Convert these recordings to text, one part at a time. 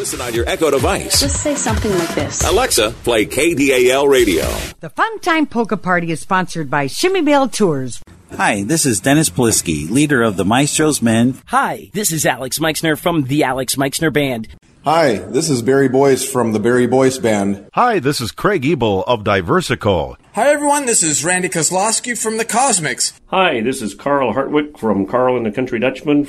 Listen on your Echo device. Just say something like this. Alexa, play KDAL radio. The Fun Time Polka Party is sponsored by Chmiebell Tours. Hi, this is Dennis Polisky, leader of the Maestro's Men. Hi, this is Alex Meixner from the Alex Meixner Band. Hi, this is Barry Boyce from the Barry Boyce Band. Hi, this is Craig Ebel of Diversico. Hi, everyone. This is Randy Kozlowski from the Cosmics. Hi, this is Karl Hartwich from Karl and the Country Dutchmen.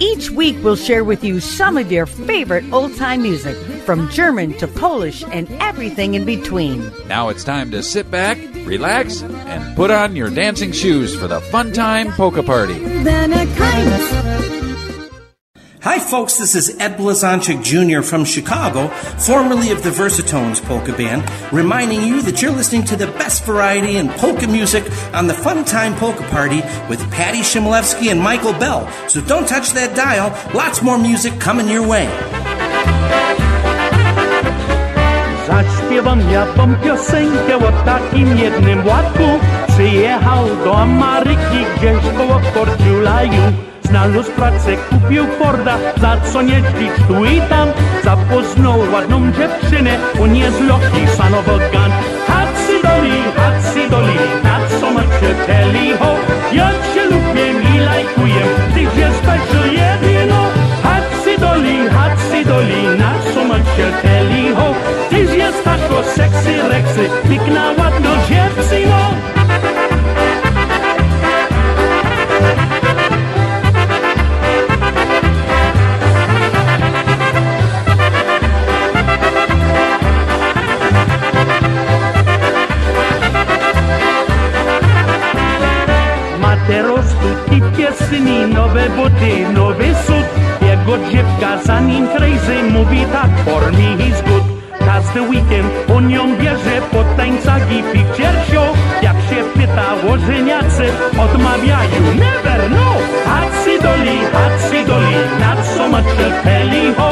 Each week, we'll share with you some of your favorite old time music, from German to Polish and everything in between. Now it's time to sit back, relax, and put on your dancing shoes for the Fun Time Polka Party. Hi, folks. This is Ed Blazonczyk Jr. from Chicago, formerly of the Versatones Polka Band, reminding you that you're listening to the best variety in polka music on the Fun Time Polka Party with Patty Chmielewski and Michael Bell. So don't touch that dial. Lots more music coming your way. Zaśpiewam ja piosenkę o takim jednym łatku. Przyjechał do Ameryki gdzieś koło. Znalazł pracę, kupił Forda, za co jeździć tu i tam. Zapoznał ładną dziewczynę, on jest Loki, son of a gun. Hatsy doli, hatsy doli, not so much a telly ho. Ja cię lubię i lajkuję, tyś jest special jedyno. Hatsy doli, hatsy doli, not so much a telly ho. Tyś jest tako sexy reksy, piękna ładno dziewczyno. I piesyni, nowe buty, nowy sud. Jego dziewka za nim crazy mówi tak, for me he's good. Każdy weekend on ją bierze po tańcach i picture show. Jak się pyta o żeniacy, odmawiają never no. Hatsy doli, hatsy doli, not so much a telly ho.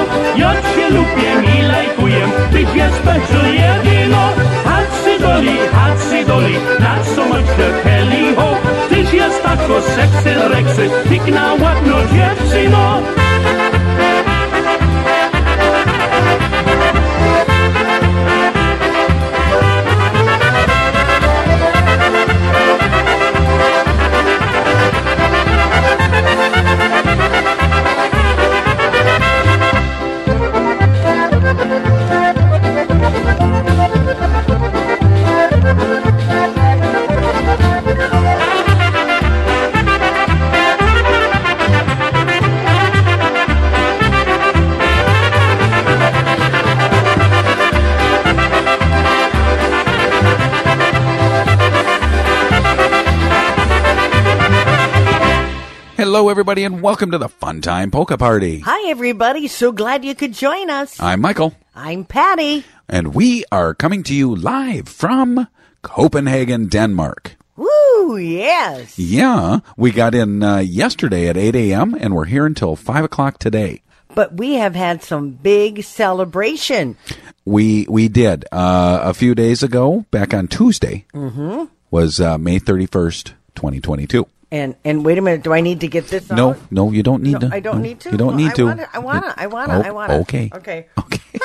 Hello, everybody, and welcome to the Fun Time Polka Party. Hi, everybody. So glad you could join us. I'm Michael. I'm Patty. And we are coming to you live from Copenhagen, Denmark. Woo, yes. Yeah, we got in uh, yesterday at 8 a.m., and we're here until 5 o'clock today. But we have had some big celebration. We we did uh, a few days ago, back on Tuesday, mm-hmm. was uh, May 31st, 2022. And and wait a minute, do I need to get this? No, out? no, you don't need No, to. I don't No, need to. You don't need to. I wanna. I wanna. I wanna. Oh, I wanna. Okay. Okay. Okay.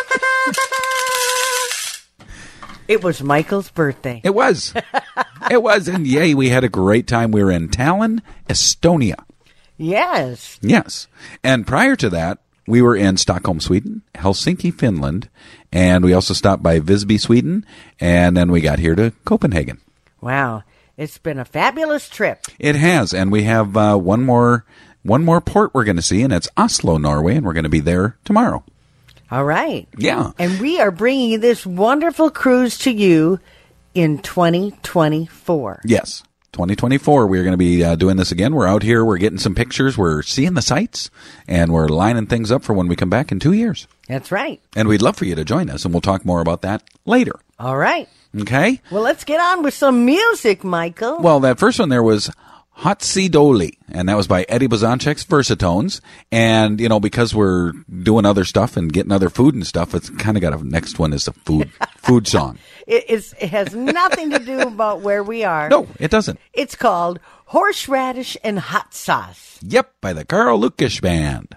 It was Michael's birthday. It was. it was, and yay, we had a great time. We were in Tallinn, Estonia. Yes. Yes, and prior to that, we were in Stockholm, Sweden, Helsinki, Finland, and we also stopped by Visby, Sweden, and then we got here to Copenhagen. Wow. It's been a fabulous trip. It has, and we have uh, one more one more port we're going to see, and it's Oslo, Norway, and we're going to be there tomorrow. All right. Yeah. And we are bringing this wonderful cruise to you in 2024. Yes. 2024, we're going to be uh, doing this again. We're out here, we're getting some pictures, we're seeing the sights, and we're lining things up for when we come back in two years. That's right. And we'd love for you to join us, and we'll talk more about that later. All right. Okay? Well, let's get on with some music, Michael. Well, that first one there was Hotsi Doli, and that was by Eddie Blazonczyk's Versatones. And, you know, because we're doing other stuff and getting other food and stuff, it's kind of got a next one is a food food song. It, it has nothing to do about where we are. No, it doesn't. It's called Horseradish and Hot Sauce. Yep, by the Carl Lucas Band.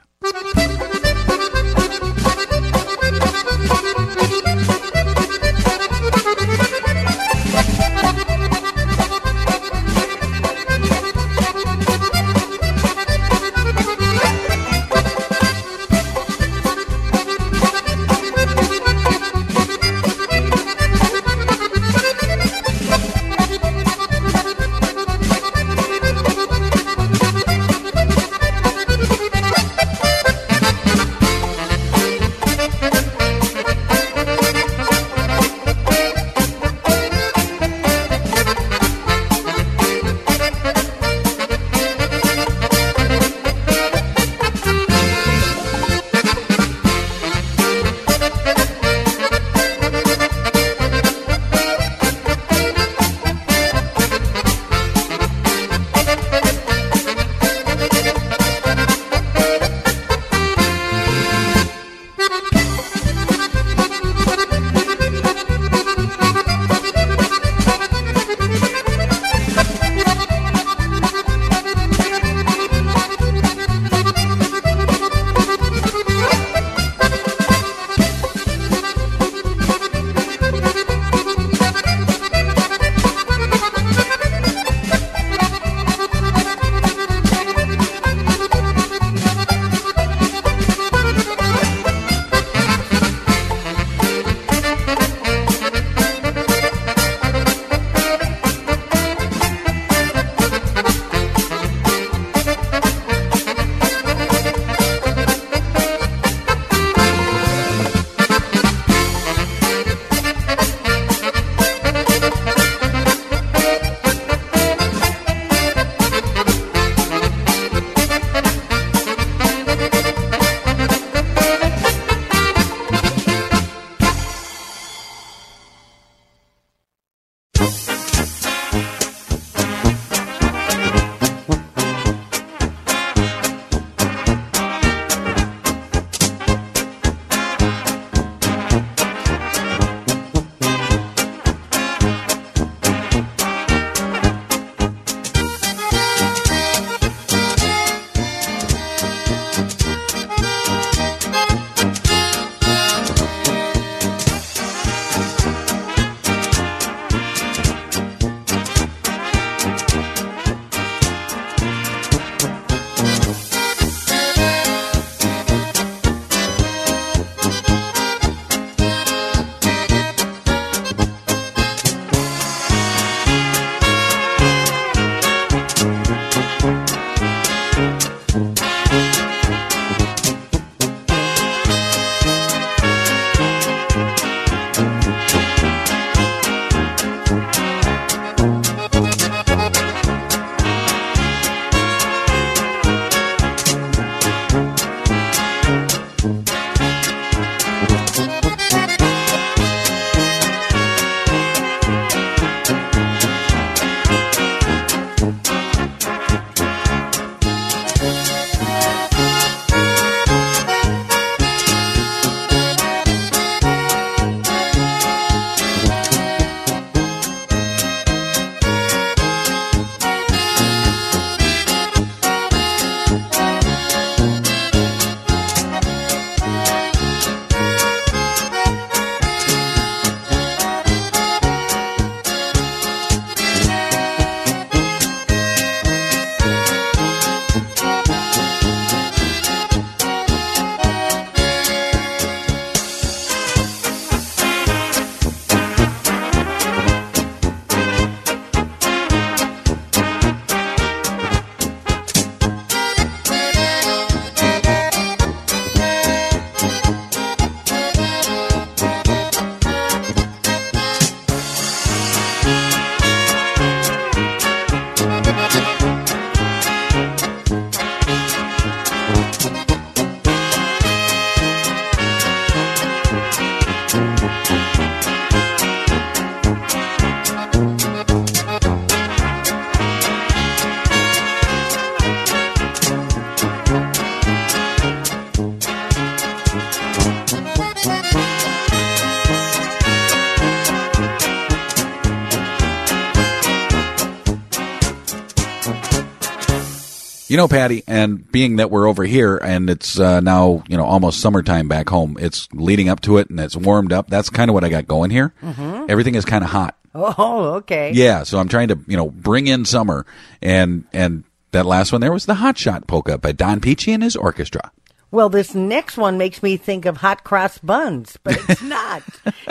You know, Patty, and being that we're over here and it's uh, now, you know, almost summertime back home, it's leading up to it and it's warmed up. That's kind of what I got going here. Mhm. Everything is kind of hot. Oh, okay. Yeah, so I'm trying to, you know, bring in summer and and that last one there was the Hot Shot polka by Don Peachy and his orchestra. Well, this next one makes me think of hot cross buns, but it's not.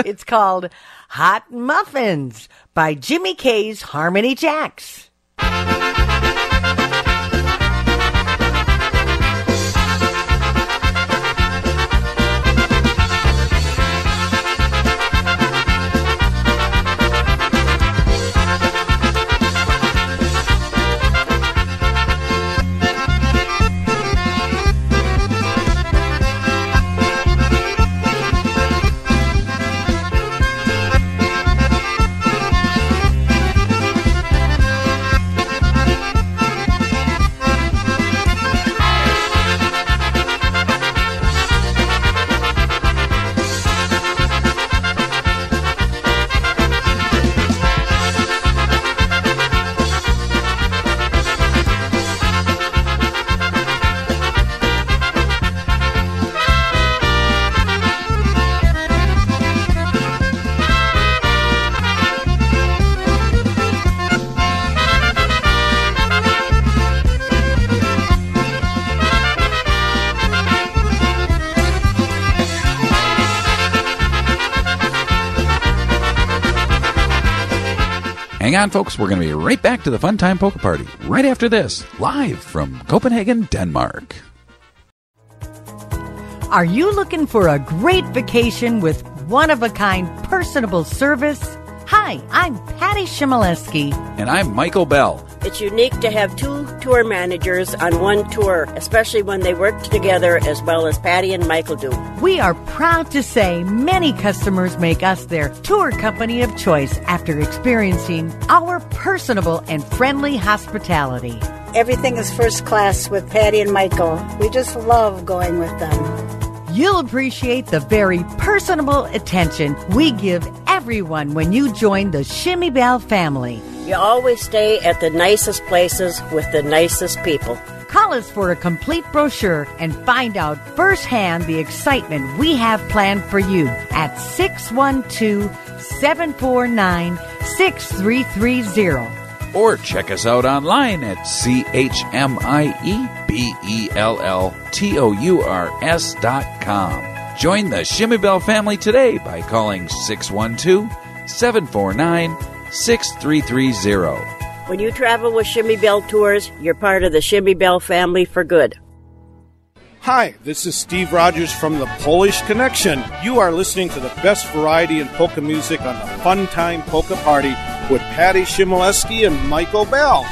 it's called Hot Muffins by Jimmy K's Harmony Jacks. On, folks. We're going to be right back to the Fun Time Polka Party right after this, live from Copenhagen, Denmark. Are you looking for a great vacation with one of a kind personable service? Hi, I'm Patty Chmielewski. And I'm Michael Bell. It's unique to have two tour managers on one tour, especially when they work together as well as Patty and Michael do. We are proud to say many customers make us their tour company of choice after experiencing our personable and friendly hospitality. Everything is first class with Patty and Michael. We just love going with them. You'll appreciate the very personable attention we give everyone when you join the Chmiebell family. You always stay at the nicest places with the nicest people. Call us for a complete brochure and find out firsthand the excitement we have planned for you at 612 749 6330. Or check us out online at C H M I E B E L L T O U R S dot com. Join the Chmiebell family today by calling 612 749 6330. When you travel with Chmiebell Tours, you're part of the Chmiebell family for good. Hi, this is Steve Rogers from the Polish Connection. You are listening to the best variety in polka music on the Fun Time Polka Party with Patty Chmielewski and Michael Bell.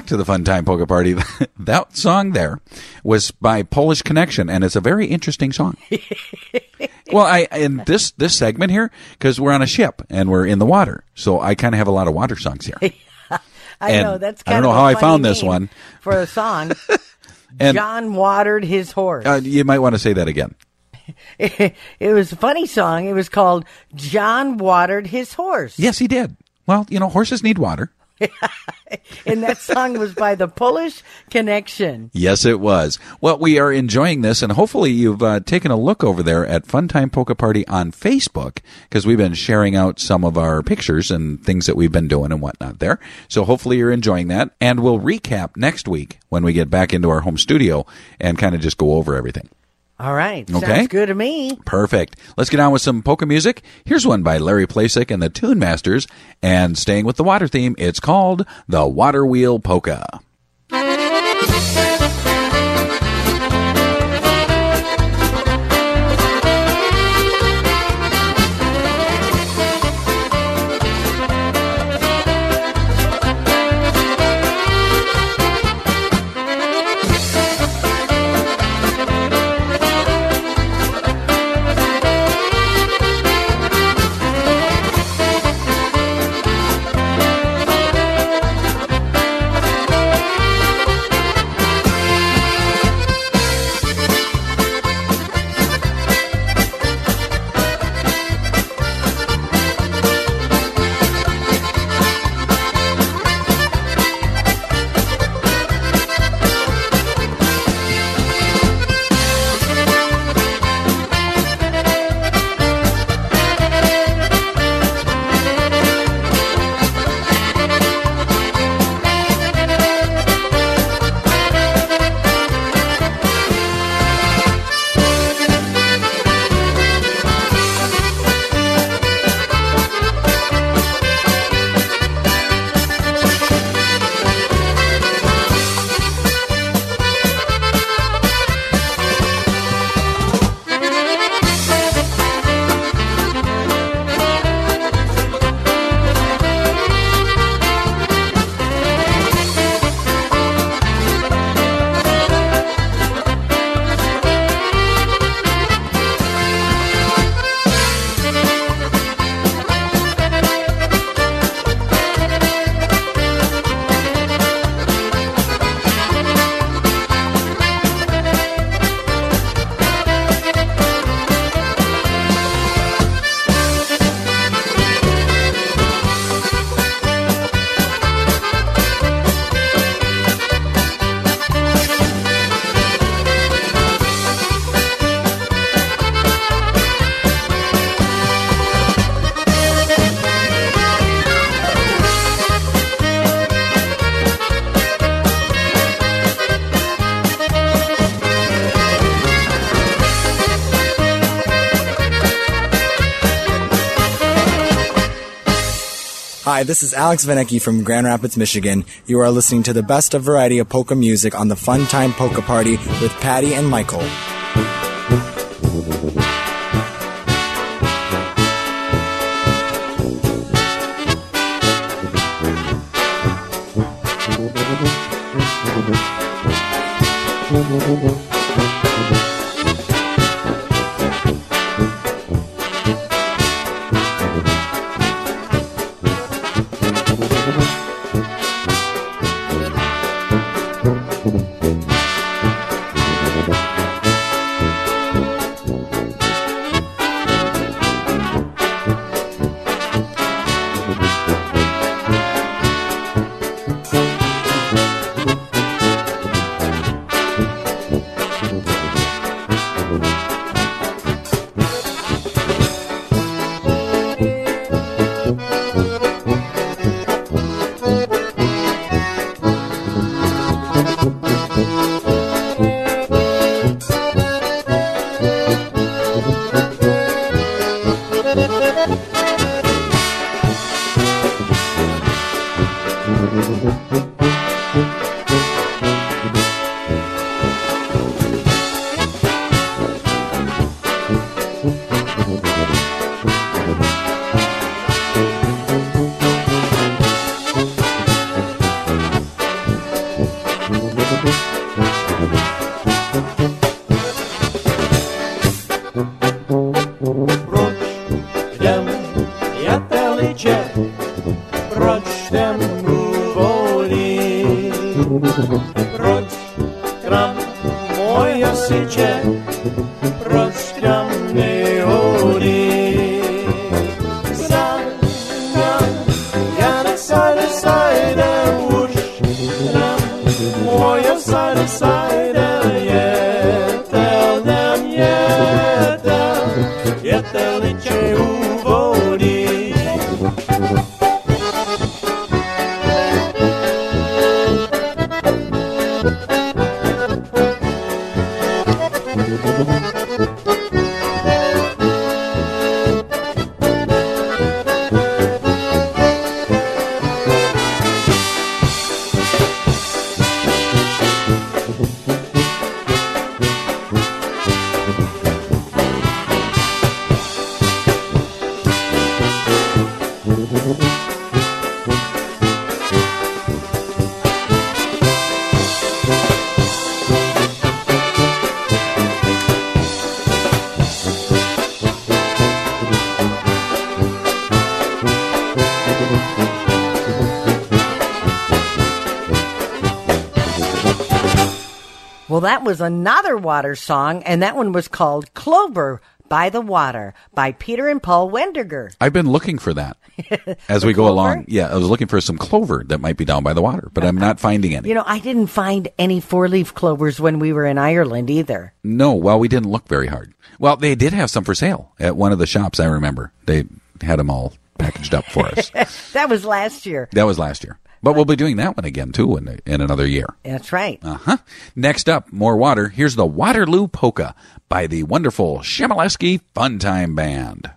Back to the Fun Time Polka Party. that song there was by Polish Connection, and it's a very interesting song. well, I in this this segment here because we're on a ship and we're in the water, so I kind of have a lot of water songs here. I And know that's. I don't know of how I I found this one. for a song. And- John watered his horse. Uh, you might want to say that again. it was a funny song. It was called "John Watered His Horse," Yes, he did. Well, you know, horses need water. and that song was by the Polish Connection. Yes, it was. Well, we are enjoying this, and hopefully you've uh, taken a look over there at Funtime Polka Party on Facebook because we've been sharing out some of our pictures and things that we've been doing and whatnot there. So hopefully you're enjoying that, and we'll recap next week when we get back into our home studio and kind of just go over everything. All right, Okay. sounds good to me. Perfect. Let's get on with some polka music. Here's one by Larry Plasek and the Tune Masters, and staying with the water theme, it's called the Water Wheel Polka. Hi, this is Alex Vanecki from Grand Rapids, Michigan. You are listening to the best of variety of polka music on the Fun Time Polka Party with Patty and Michael. Was another water song, and that one was called Clover by the Water by Peter and Paul Wendinger. I've been looking for that as we go clover? along. Yeah, I was looking for some clover that might be down by the water, but I'm not finding any. You know, I didn't find any four leaf clovers when we were in Ireland either. No, well, we didn't look very hard. Well, they did have some for sale at one of the shops. I remember they had them all packaged up for us. that was last year. that was last year, but we'll be doing that one again too in in another year. That's right. Uh huh. Next up, more water. Here's the Waterloo Polka by the wonderful Chmielewski Funtime Band.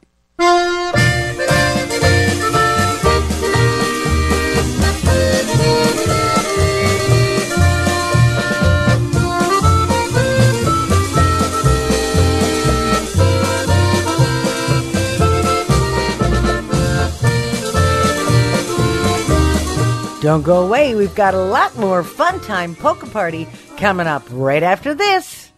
Don't go away. We've got a lot more fun time polka party coming up right after this.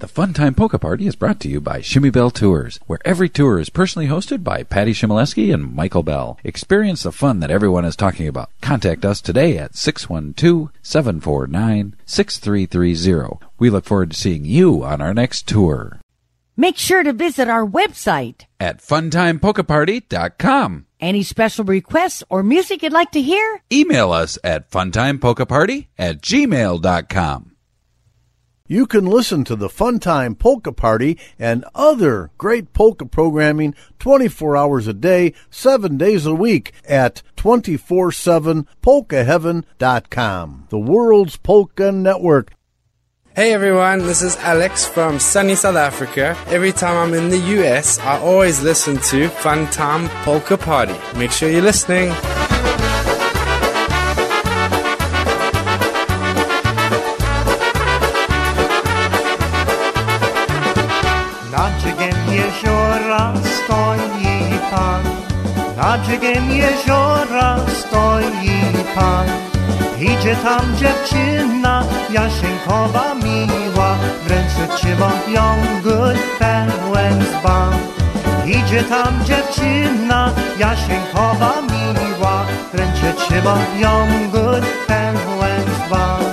The Fun Time Polka Party is brought to you by Chmiebell Tours, where every tour is personally hosted by Patty Chmielewski and Michael Bell. Experience the fun that everyone is talking about. Contact us today at 612-749-6330. We look forward to seeing you on our next tour Make sure to visit our website. at funtimepolkaparty.com. Any special requests or music you'd like to hear? Email us at funtimepolkaparty at gmail.com. You can listen to the Funtime Polka Party and other great polka programming 24 hours a day, 7 days a week at 247polkaheaven.com. The world's polka network. Hey everyone, this is Alex from sunny South Africa. Every time I'm in the US, I always listen to Fun Time Polka Party. Make sure you're listening. Na brzegiem jeziora stoi pan, na brzegiem jeziora stoi pan. Idzie tam dziewczyna, Jasienkowa miła, w ręce trzyma jągód pełen dzban. Idzie tam dziewczyna, Jasienkowa miła, w ręce trzyma jągód pełen dzban.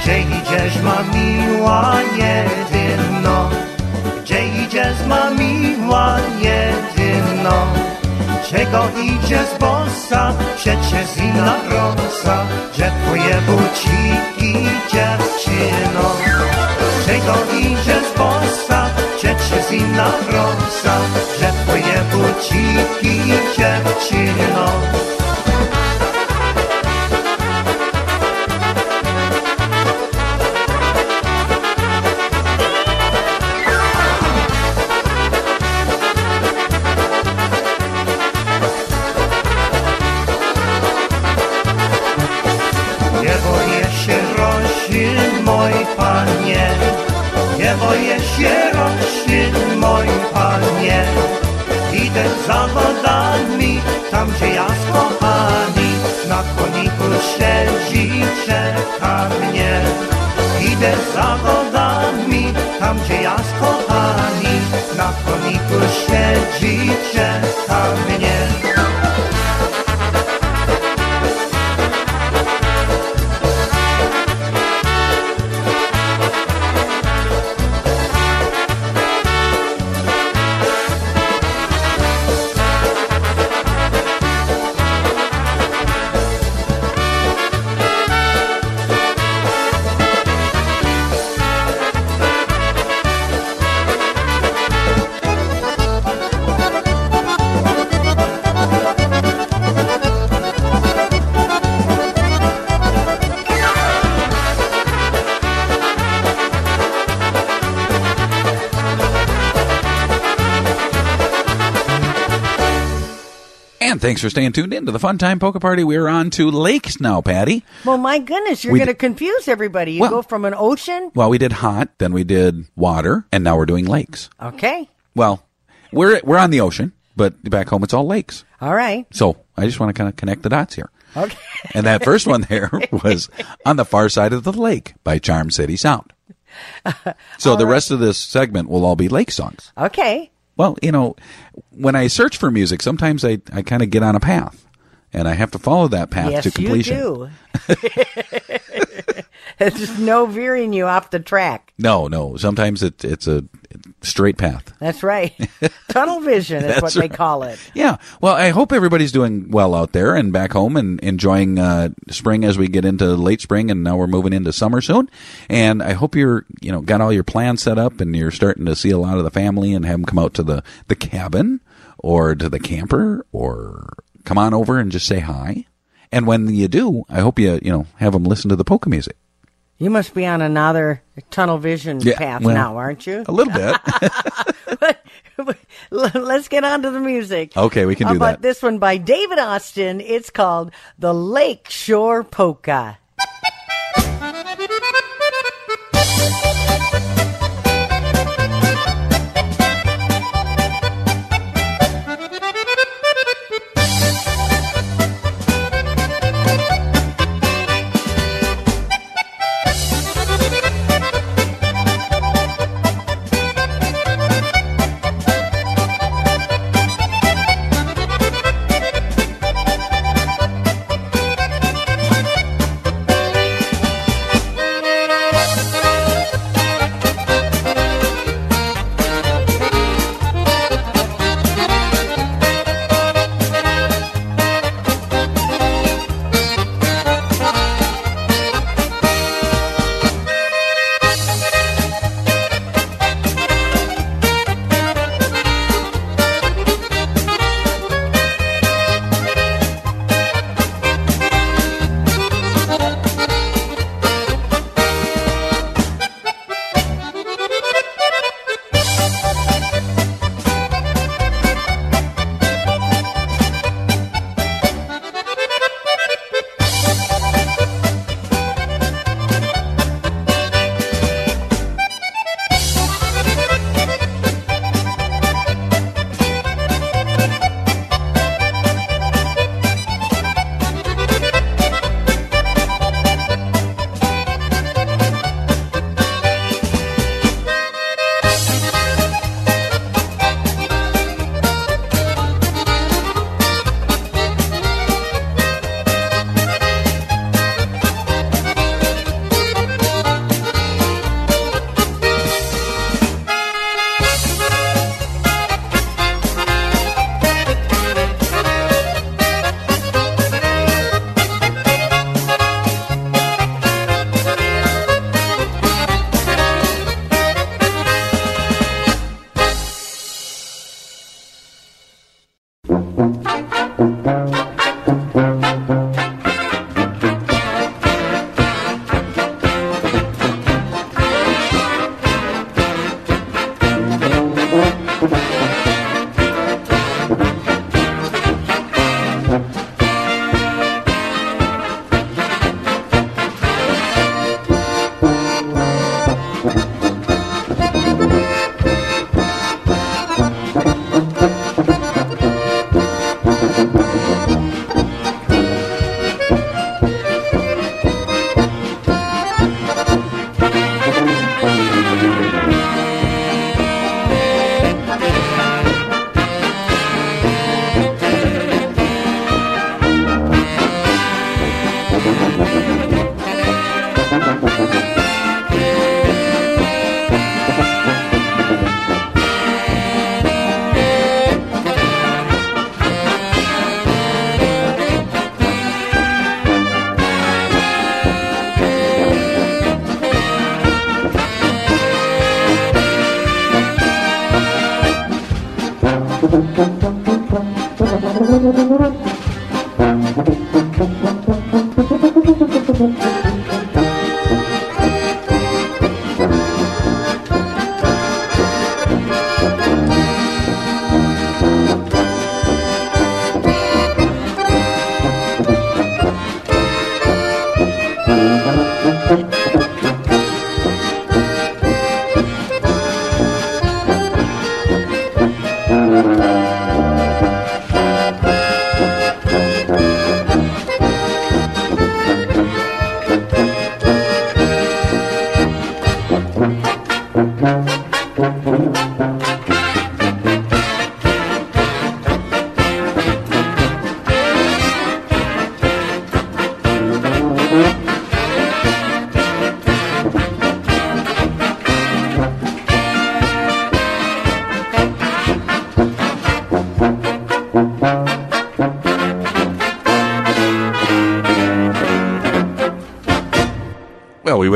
Gdzie idziesz, ma miła, jedyno, gdzie idziesz, ma miła, jedyno? Czego idziesz, bossa? Przecież inna rosa, że twoje buciki, dziewczyno. Czego idziesz, bossa? Przecież inna rosa, że twoje buciki, dziewczyno. Mój panie. Nie boję się roślin, mój panie. Idę za wodami, tam gdzie ja z kochani. Na koniku siedzi, czeka mnie. idę zagodami, tam gdzie ja z kochani, na koniku siedzi, czeka thanks for staying tuned in to the Fun Time Polka Party. We're on to lakes now, Patty. Well, my goodness, you're going to d- confuse everybody. You Well- go from an ocean. Well, we did hot, then we did water, and now we're doing lakes. Okay. Well, we're we're on the ocean, but back home it's all lakes. All right. So I just want to kind of connect the dots here. Okay. And that first one there was on the far side of the lake by Charm City Sound. So the rest of this segment will all be lake songs. Okay. Well, you know, when I search for music, sometimes I, I kind of get on a path and I have to follow that path yes, to completion. you do. There's no veering you off the track. No, no. Sometimes it, it's a straight path. That's right. Tunnel vision is what they call it. Yeah. Well, I hope everybody's doing well out there and back home and enjoying uh, spring as we get into late spring and now we're moving into summer soon. And I hope you're, you know, got all your plans set up and you're starting to see a lot of the family and have them come out to the, the cabin or to the camper or come on over and just say hi. And when you do, I hope you, you know, have them listen to the polka music. You must be on another tunnel vision Yeah, path well, now, aren't you? A little bit. But Let's get on to the music. Okay, we can How do about that. this one by David Austin? It's called The Lake Shore Polka.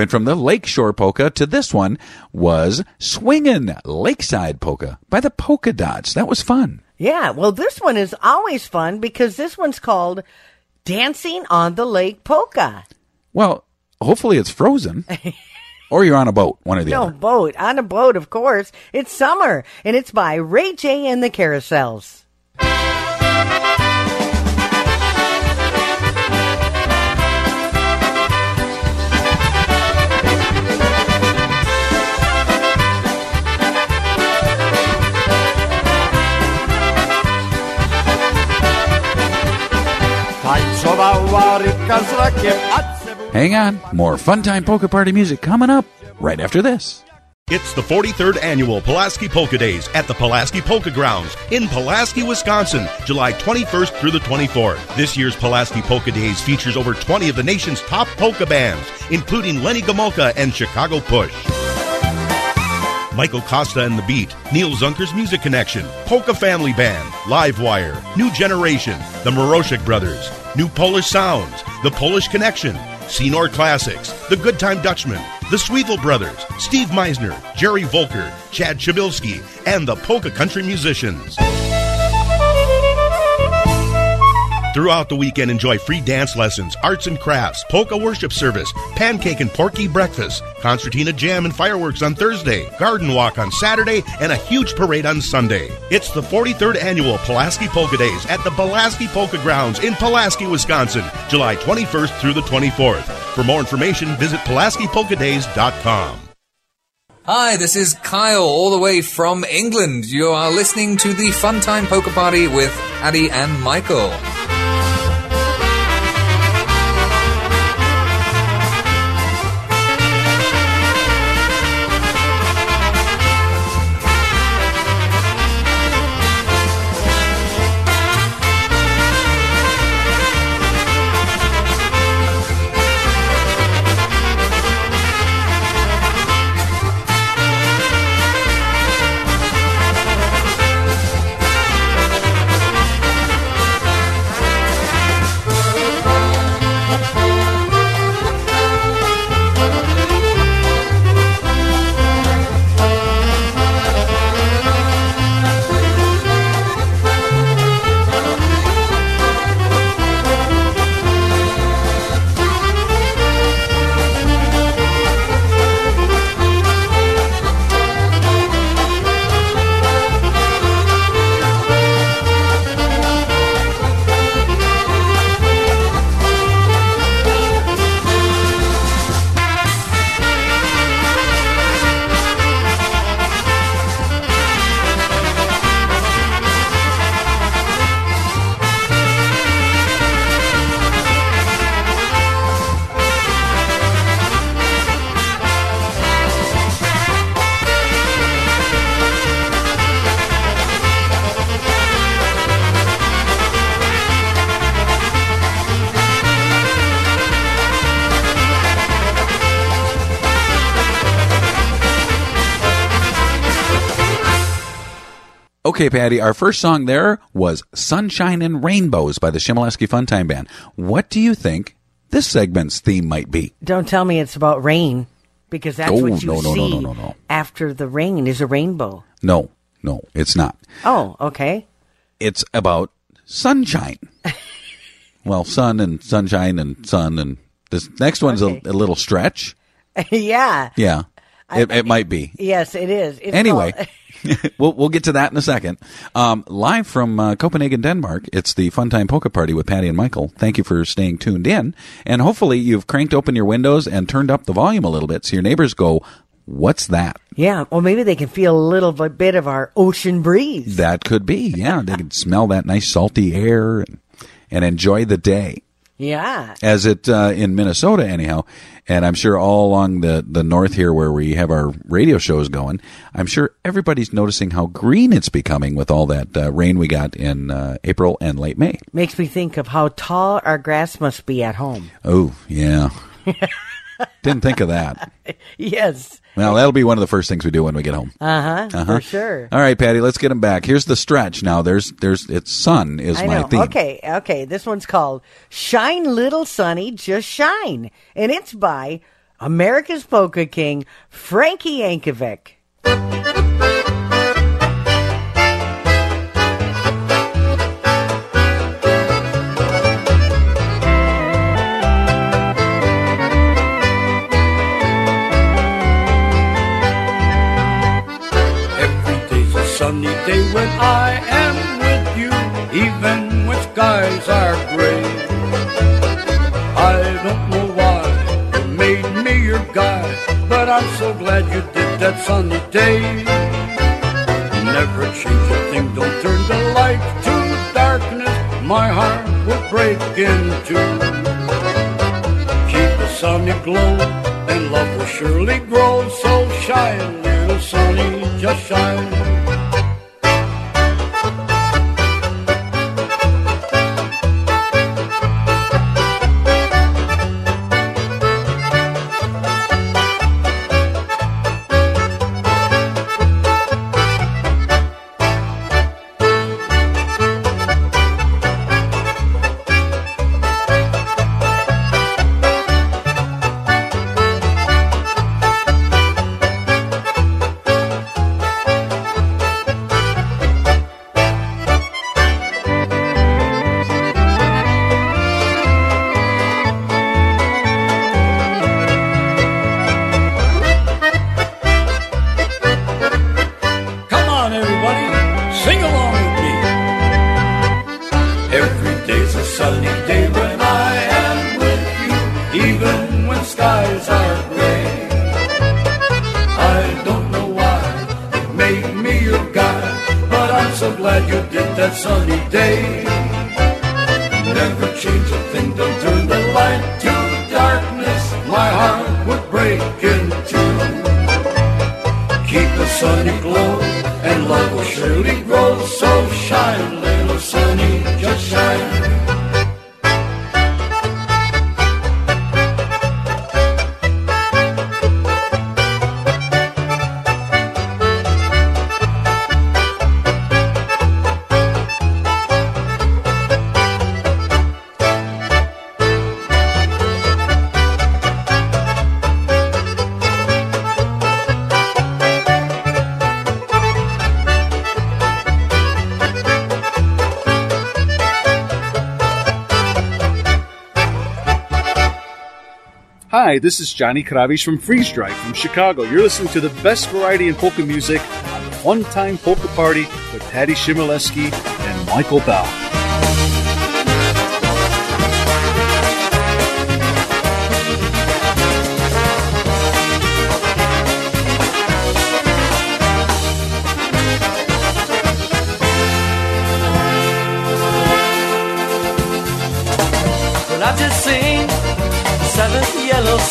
Went from the Lakeshore Polka to this one was Swingin' Lakeside Polka by the Polka Dots. That was fun. Yeah, well, this one is always fun because this one's called Dancing on the Lake Polka. Well, hopefully it's frozen. or you're on a boat, one of the no, other. boat. On a boat, of course. It's summer, and it's by Ray J and the Carousels. Hang on, more fun time polka party music coming up right after this. It's the 43rd annual Pulaski Polka Days at the Pulaski Polka Grounds in Pulaski, Wisconsin, July 21st through the 24th. This year's Pulaski Polka Days features over 20 of the nation's top polka bands, including Lenny Gomulka and Chicago Push. Michael Costa and the Beat, Neil Zunker's Music Connection, Polka Family Band, Livewire, New Generation, the Moroshik Brothers, New Polish Sounds, The Polish Connection, Senor Classics, The Good Time Dutchman, The Sweevel Brothers, Steve Meisner, Jerry Volker, Chad Chabilsky, and the Polka Country Musicians. Throughout the weekend, enjoy free dance lessons, arts and crafts, polka worship service, pancake and porky breakfast, concertina jam and fireworks on Thursday, garden walk on Saturday, and a huge parade on Sunday. It's the 43rd annual Pulaski Polka Days at the Pulaski Polka Grounds in Pulaski, Wisconsin, July 21st through the 24th. For more information, visit PulaskiPolkaDays.com. Hi, this is Kyle, all the way from England. You are listening to the Fun Time Polka Party with Addy and Michael. Okay, Patty, our first song there was Sunshine and Rainbows by the Chmielewski Funtime Band. What do you think this segment's theme might be? Don't tell me it's about rain because that's Oh, what you no, no, no, see no, no, no. after the rain is a rainbow. No, no, it's not. Oh, okay. It's about sunshine. well, sun and sunshine and sun and this next one's Okay. a, a little stretch. yeah. Yeah, it, it might be. Yes, it is. It's anyway, called- we'll we'll get to that in a second. Um, live from uh, Copenhagen, Denmark, it's the Fun Time Polka Party with Patty and Michael. Thank you for staying tuned in, and hopefully you've cranked open your windows and turned up the volume a little bit so your neighbors go, "What's that?" yeah. Well, maybe they can feel a little bit- bit of our ocean breeze. That could be. Yeah, they can smell that nice salty air and, and enjoy the day. Yeah. as it uh, in Minnesota anyhow, and I'm sure all along the the north here where we have our radio shows going. I'm sure everybody's noticing how green it's becoming with all that uh, rain we got in uh, April and late May. Makes me think of how tall our grass must be at home. Oh yeah, didn't think of that. yes. Well, that'll be one of the first things we do when we get home. Uh huh. Uh-huh. For sure. All right, Patty, let's get them back. Here's the stretch. Now, there's there's it's sun is I my know. theme. Okay, okay. This one's called Shine Little Sunny, Just Shine. And it's by America's Polka King, Frankie Yankovic. Sunny day when I am with you, even when skies are gray. I don't know why you made me your guy, but I'm so glad you did that sunny day. Never change a thing, don't turn the light to darkness, my heart will break in two. Keep the sunny glow, and love will surely grow. So shine, little sunny, just shine. This is Johnny Kravish from Freeze Drive from Chicago. You're listening to the best variety in polka music on the Fun Time Polka Party with Patty Chmielewski and Michael Bell.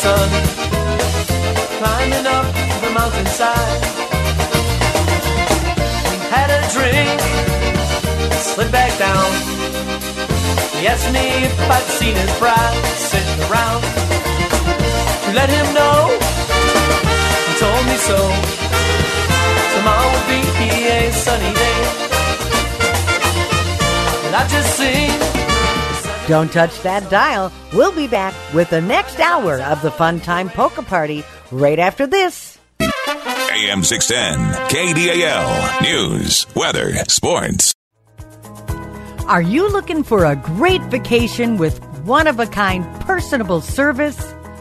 Sun climbing up the mountainside. Had a drink, back down. He asked me if I'd seen his bride sitting around. To let him know, he told me so. Tomorrow will be a sunny day. And I just seen Don't touch that dial. We'll be back with the next hour of the Fun Time Polka Party right after this. AM 610, KDAL, news, weather, sports. Are you looking for a great vacation with one of a kind personable service?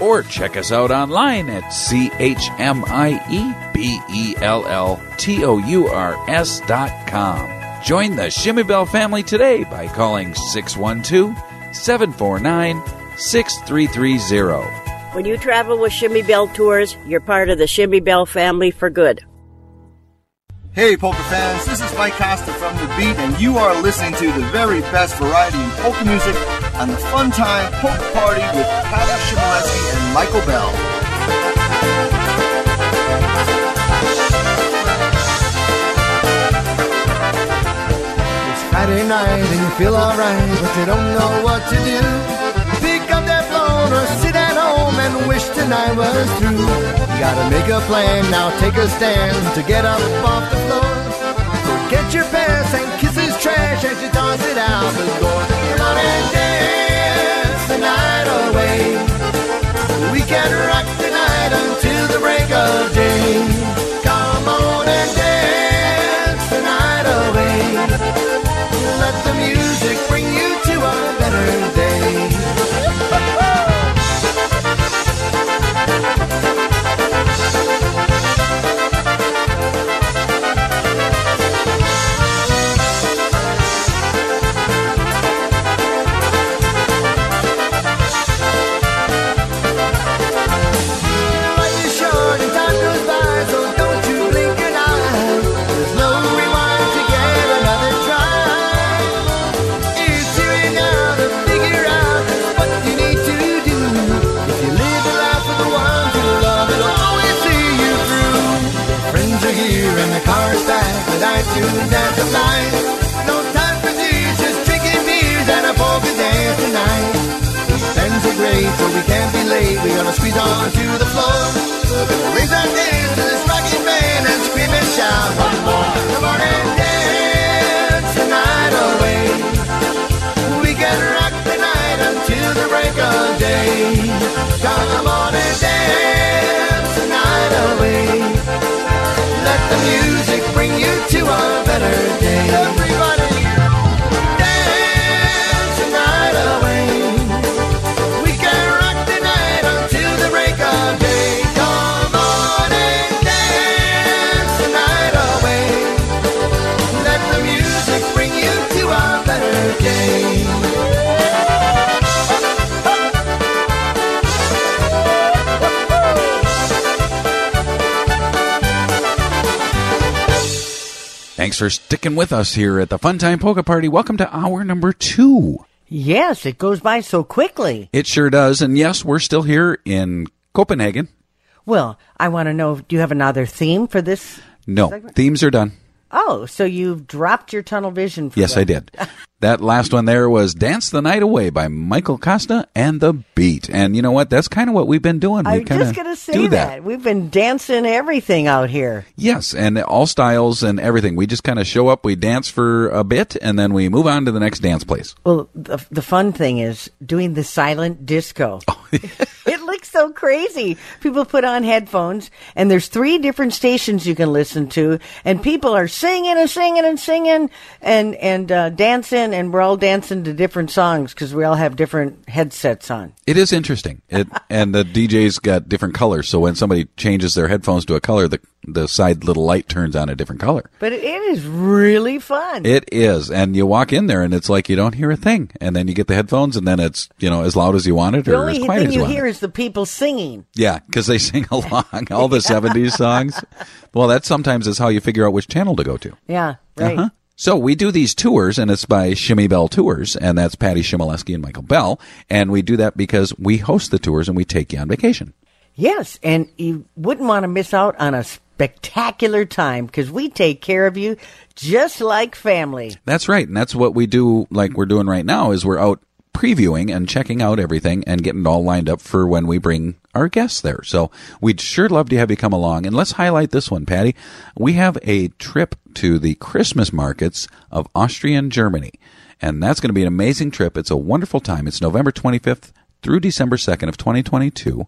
or check us out online at C H M I E B E L L T O U R S dot com. Join the Chmiebell family today by calling 612 749 6330. When you travel with Chmiebell Tours, you're part of the Chmiebell family for good. Hey, polka fans, this is Mike Costa from The Beat, and you are listening to the very best variety in polka music on the Fun Time Polka Party with Patty Chmielewski and Michael Bell. It's Friday night and you feel alright, but you don't know what to do. Pick up that phone or sit at home and wish tonight was through. You gotta make a plan, now take a stand to get up off the floor. Forget your past and kisses trash as you toss it out the door. Come on and away. We can rock the night until the break of day. Come on and dance the night away. Let the music bring you to a better day. Life music bring you to a better day. For sticking with us here at the Funtime Polka Party. Welcome to hour number two. Yes, it goes by so quickly. It sure does. And yes, we're still here in Copenhagen. Well, I want to know do you have another theme for this? No, segment? themes are done. Oh, so you've dropped your tunnel vision for Yes, that. I did. that last one there was Dance the Night Away by Michael Costa and The Beat. And you know what? That's kind of what we've been doing. We I'm kinda just going to say do that. We've been dancing everything out here. Yes, and all styles and everything. We just kind of show up, we dance for a bit, and then we move on to the next dance place. Well, the, the fun thing is doing the silent disco. Oh, it looks so crazy. People put on headphones, and there's three different stations you can listen to, and people are singing and singing and singing and and uh, dancing, and we're all dancing to different songs because we all have different headsets on. It is interesting. It and the DJ's got different colors, so when somebody changes their headphones to a color, the the side little light turns on a different color. But it is really fun. It is, and you walk in there, and it's like you don't hear a thing, and then you get the headphones, and then it's you know as loud as you want it the or only as quiet thing as you you hear is the people singing. Yeah, because they sing along all the '70s songs. Well, that sometimes is how you figure out which channel to go to. Yeah, right. Uh-huh. So we do these tours, and it's by Chmiebell Tours, and that's Patty Chmielewski and Michael Bell, and we do that because we host the tours and we take you on vacation. Yes, and you wouldn't want to miss out on a spectacular time because we take care of you just like family. That's right, and that's what we do. Like we're doing right now, is we're out previewing and checking out everything and getting it all lined up for when we bring our guests there. So we'd sure love to have you come along. And let's highlight this one, Patty. We have a trip to the Christmas markets of Austria and Germany, and that's going to be an amazing trip. It's a wonderful time. It's November 25th through December 2nd of 2022,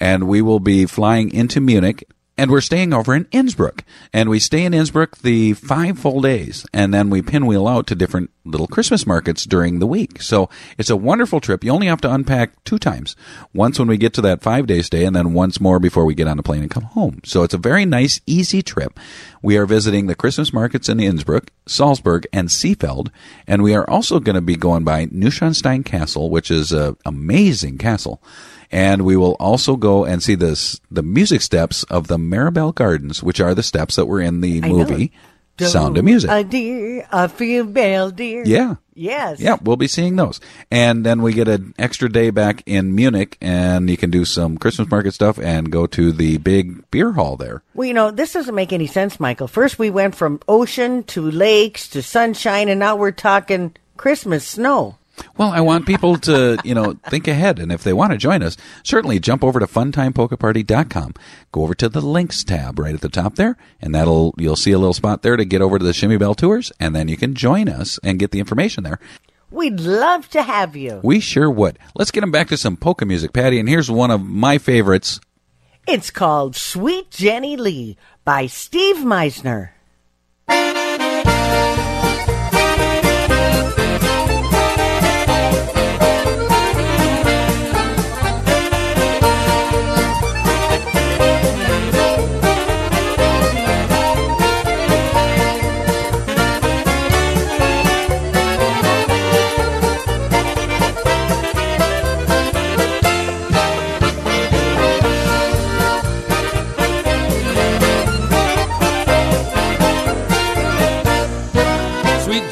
and we will be flying into Munich and we're staying over in Innsbruck. And we stay in Innsbruck the five full days, and then we pinwheel out to different little Christmas markets during the week. So it's a wonderful trip. You only have to unpack two times. Once when we get to that five day stay, and then once more before we get on the plane and come home. So it's a very nice, easy trip. We are visiting the Christmas markets in Innsbruck, Salzburg, and Seefeld, and we are also going to be going by Neuschwanstein Castle, which is an amazing castle and we will also go and see this the music steps of the Mirabell Gardens, which are the steps that were in the I know. movie Sound of Music. A dear, a feel bell dear. Yeah. Yes. Yeah, we'll be seeing those. And then we get an extra day back in Munich, and you can do some Christmas market stuff and go to the big beer hall there. Well, you know, this doesn't make any sense, Michael. First, we went from ocean to lakes to sunshine, and now we're talking Christmas snow. Well, I want people to, you know, think ahead. And if they want to join us, certainly jump over to funtimepolkaparty.com. Go over to the links tab right at the top there, and that'll, you'll see a little spot there to get over to the Chmiebell Tours, and then you can join us and get the information there. We'd love to have you. We sure would. Let's get them back to some polka music, Patty. And here's one of my favorites. It's called Sweet Jenny Lee by Steve Meisner.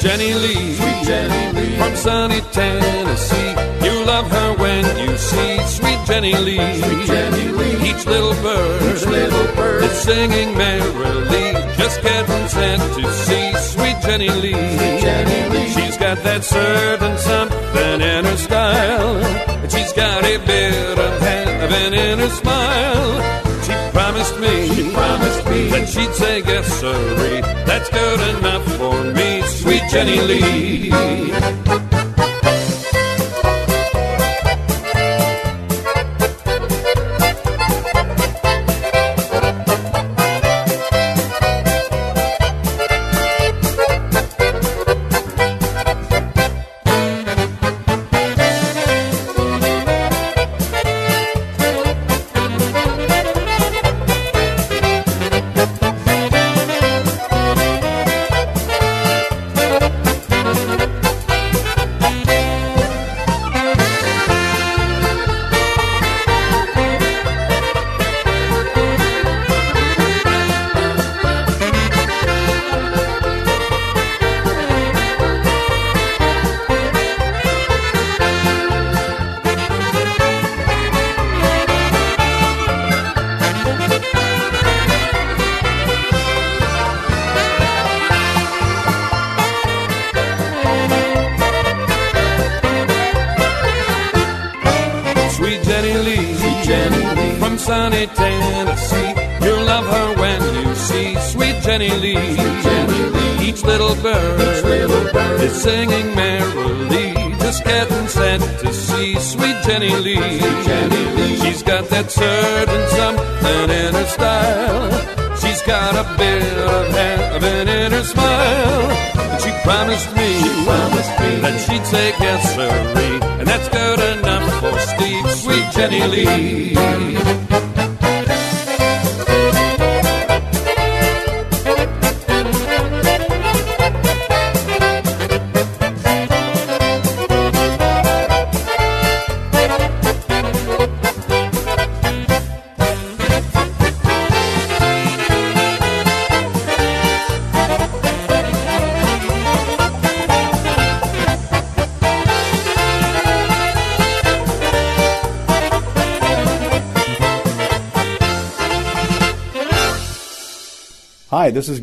Jenny Lee, Sweet Jenny Lee, from sunny Tennessee. You love her when you see Sweet Jenny Lee. Sweet Jenny Lee. Each little bird, each little bird is singing merrily, just getting sent to see Sweet Jenny Lee. Sweet Jenny Lee. She's got that certain something in her style, and she's got a bit of heaven in her smile. She promised me, she promised me that she'd say yes, sirree. That's good enough for me, sweet Jenny Lee.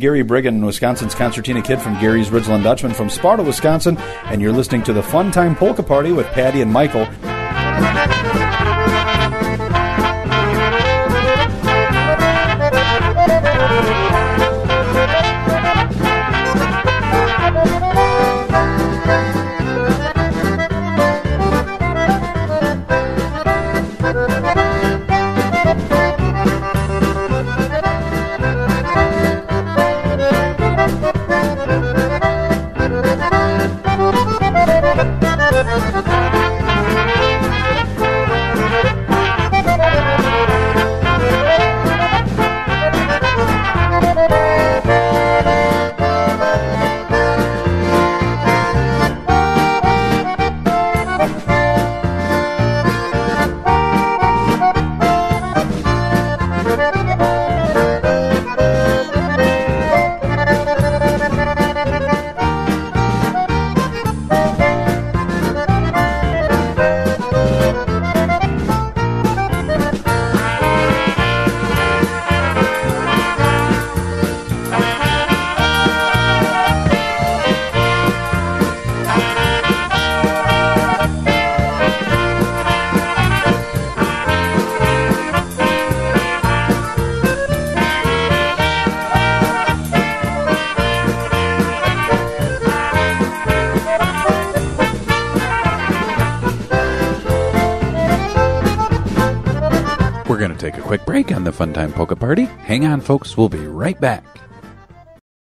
Gary Brigham, Wisconsin's concertina kid from Gary's Ridgeland Dutchman from Sparta, Wisconsin, and you're listening to the Fun Time Polka Party with Patty and Michael. Folks. We'll be right back.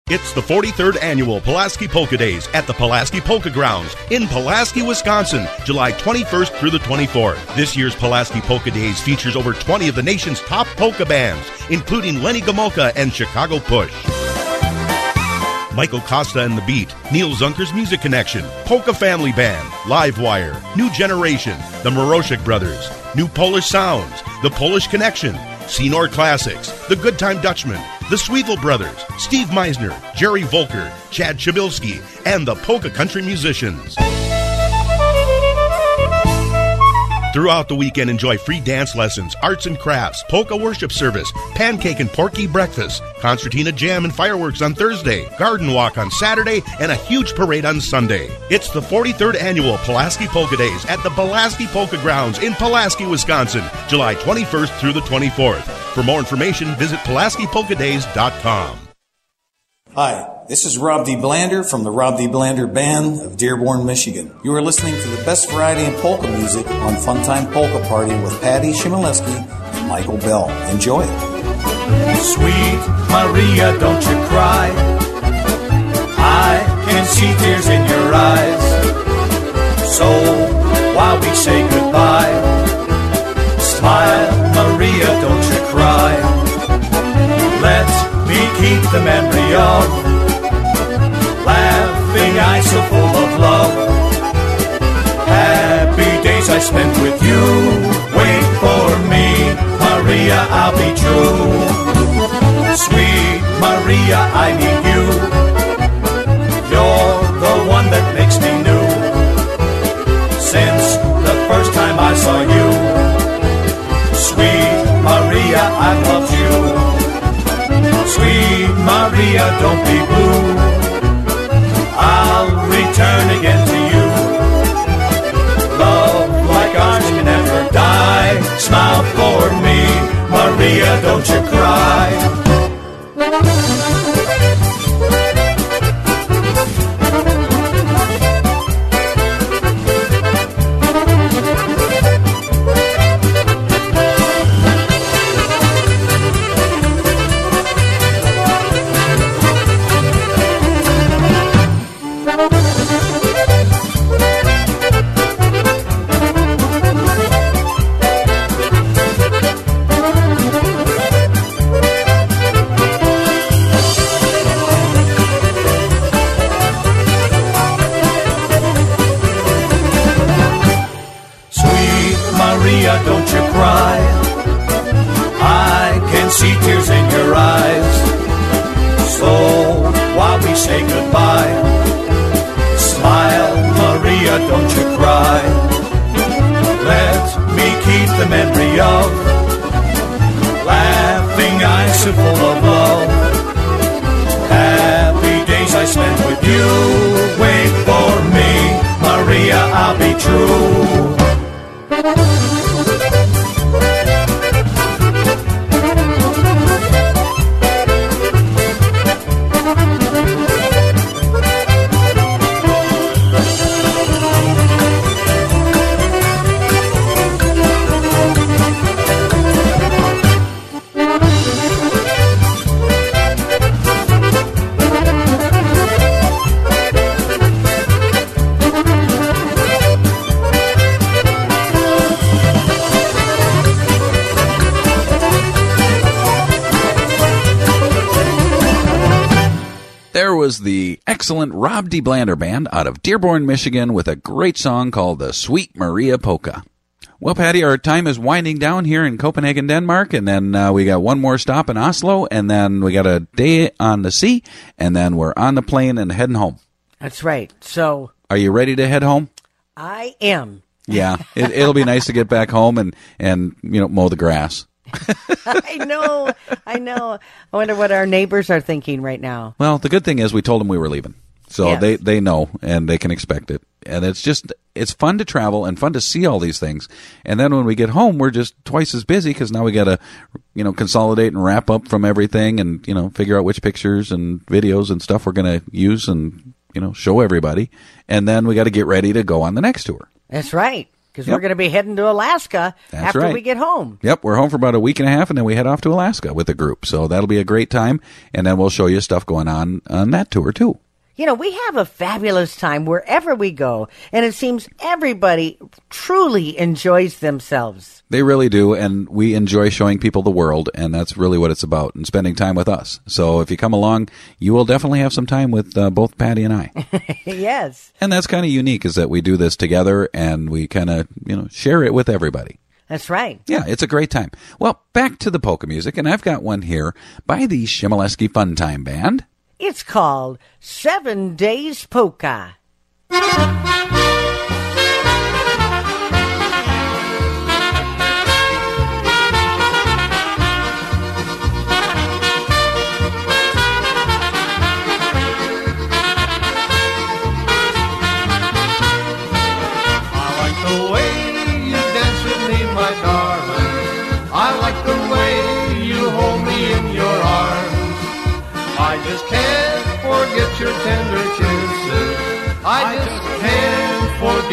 It's the 43rd annual Pulaski Polka Days at the Pulaski Polka Grounds in Pulaski, Wisconsin, July 21st through the 24th. This year's Pulaski Polka Days features over 20 of the nation's top polka bands, including Lenny Gomulka and Chicago Push. Michael Costa and the Beat, Neil Zunker's Music Connection, Polka Family Band, Livewire, New Generation, the Moroshik Brothers, New Polish Sounds, The Polish Connection, Senor Classics, The Good Time Dutchman, The Sweevel Brothers, Steve Meisner, Jerry Volker, Chad Chabilski, and the Polka Country Musicians. Throughout the weekend, enjoy free dance lessons, arts and crafts, polka worship service, pancake and porky breakfast, concertina jam and fireworks on Thursday, garden walk on Saturday, and a huge parade on Sunday. It's the 43rd annual Pulaski Polka Days at the Pulaski Polka Grounds in Pulaski, Wisconsin, July 21st through the 24th. For more information, visit PulaskiPolkaDays.com. Hi, this is Rob D. Blander from the Rob D. Blander Band of Dearborn, Michigan. You are listening to the best variety in polka music on Funtime Polka Party with Patty Chmielewski and Michael Bell. Enjoy. Sweet Maria, don't you cry. I can see tears in your eyes. So while we say goodbye, smile, Maria, don't you cry. Let me keep the memory of eyes so full of love. Happy days I spent with you. Wait for me, Maria, I'll be true. Sweet Maria, I need you. You're the one that makes me new. Since the first time I saw you, sweet Maria, I've loved you. Sweet Maria, don't be blue. Don't you cry. Was the excellent Rob D. Blander Band out of Dearborn, Michigan with a great song called the Sweet Maria Polka. Well, Patty, our time is winding down here in Copenhagen, Denmark, and then uh, we got one more stop in Oslo, and then we got a day on the sea, and then we're on the plane and heading home. That's right. So Are you ready to head home? I am. Yeah, it, it'll be nice to get back home and and you know mow the grass. I know. I know. I wonder what our neighbors are thinking right now. Well, the good thing is we told them we were leaving. So Yes. they, they know and they can expect it. And it's just, it's fun to travel and fun to see all these things. And then when we get home, we're just twice as busy because now we got to, you know, consolidate and wrap up from everything and, you know, figure out which pictures and videos and stuff we're going to use and, you know, show everybody. And then we got to get ready to go on the next tour. That's right. Because Yep. we're going to be heading to Alaska That's after right. we get home. Yep, we're home for about a week and a half, and then we head off to Alaska with the group. So that'll be a great time, and then we'll show you stuff going on on that tour too. You know, we have a fabulous time wherever we go, and it seems everybody truly enjoys themselves. They really do, and we enjoy showing people the world, and that's really what it's about, and spending time with us. So if you come along, you will definitely have some time with uh, both Patty and I. yes. and that's kind of unique, is that we do this together, and we kind of you know share it with everybody. That's right. Yeah, it's a great time. Well, back to the polka music, and I've got one here by the Chmielewski Fun Time Band. It's called Seven Days Polka.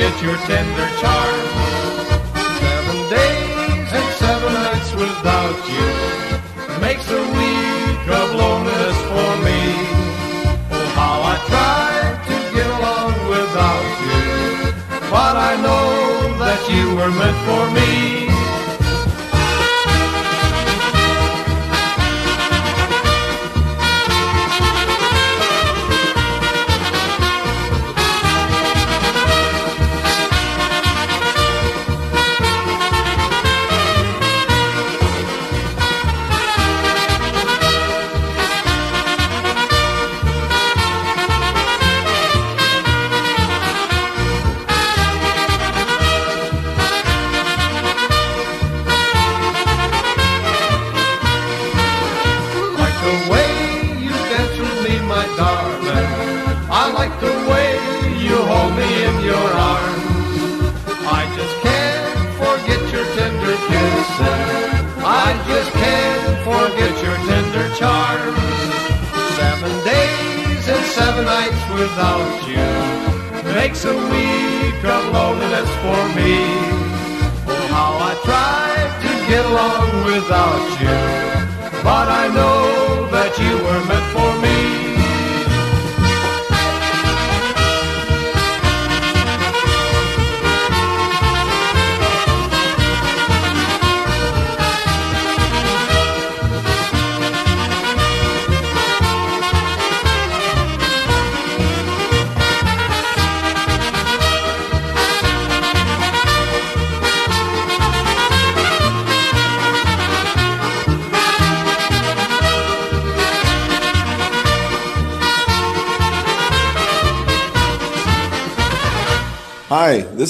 Forget your tender charm. Seven days and seven nights without you makes a week of loneliness for me. Oh, how I tried to get along without you. But I know that you were meant for me.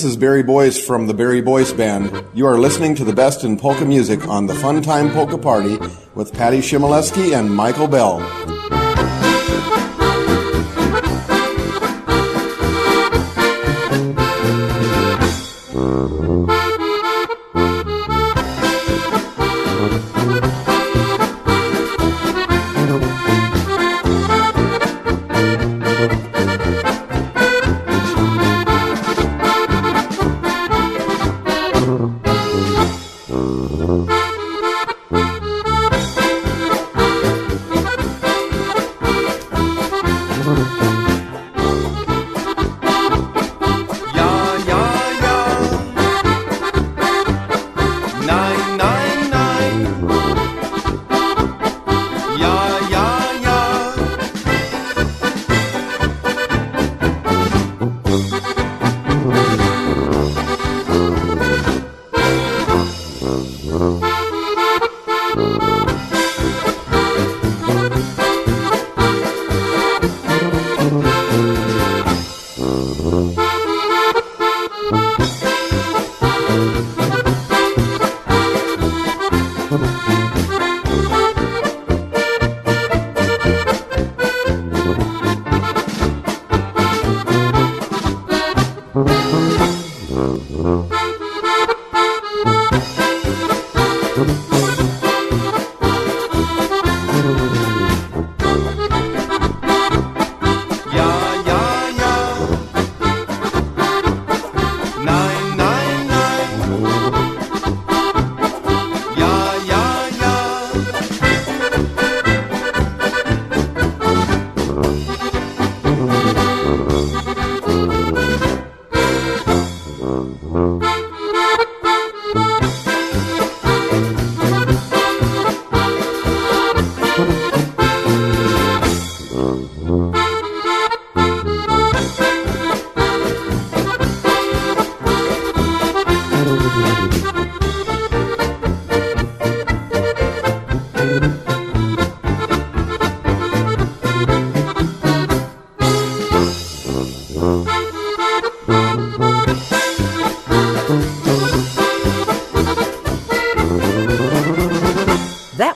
This is Barry Boyce from the Barry Boyce Band. You are listening to the best in polka music on the Fun Time Polka Party with Patty Chmielewski and Michael Bell.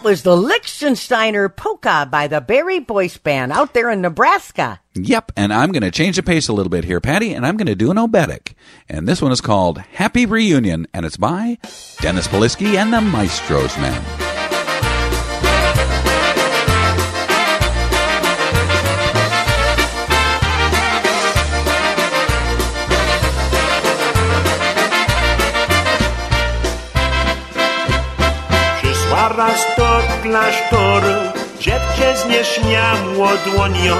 Was the Lichtensteiner Polka by the Barry Boyce Band out there in Nebraska. Yep, and I'm going to change the pace a little bit here, Patty, and I'm going to do an oberek. And this one is called Happy Reunion, and it's by Dennis Polisky and the Maestros Men. Przyszła raz do klasztoru, dziewczę z nieśmiało dłonią,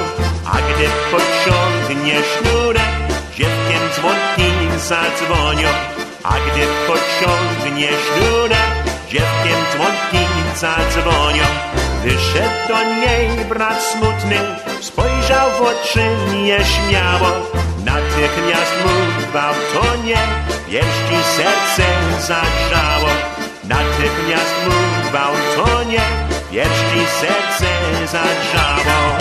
a gdy pociągnie sznurek, dziewkiem dzwonki zadzwonią, a gdy pociągnie sznurek, dziewkiem dzwonki zadzwonią. Wyszedł do niej brat smutny, spojrzał w oczy nieśmiało, natychmiast mu w gwałtonie, wieści serce zagrzało. Natychmiast mu w gwałtonie, wieści serce zagrzało.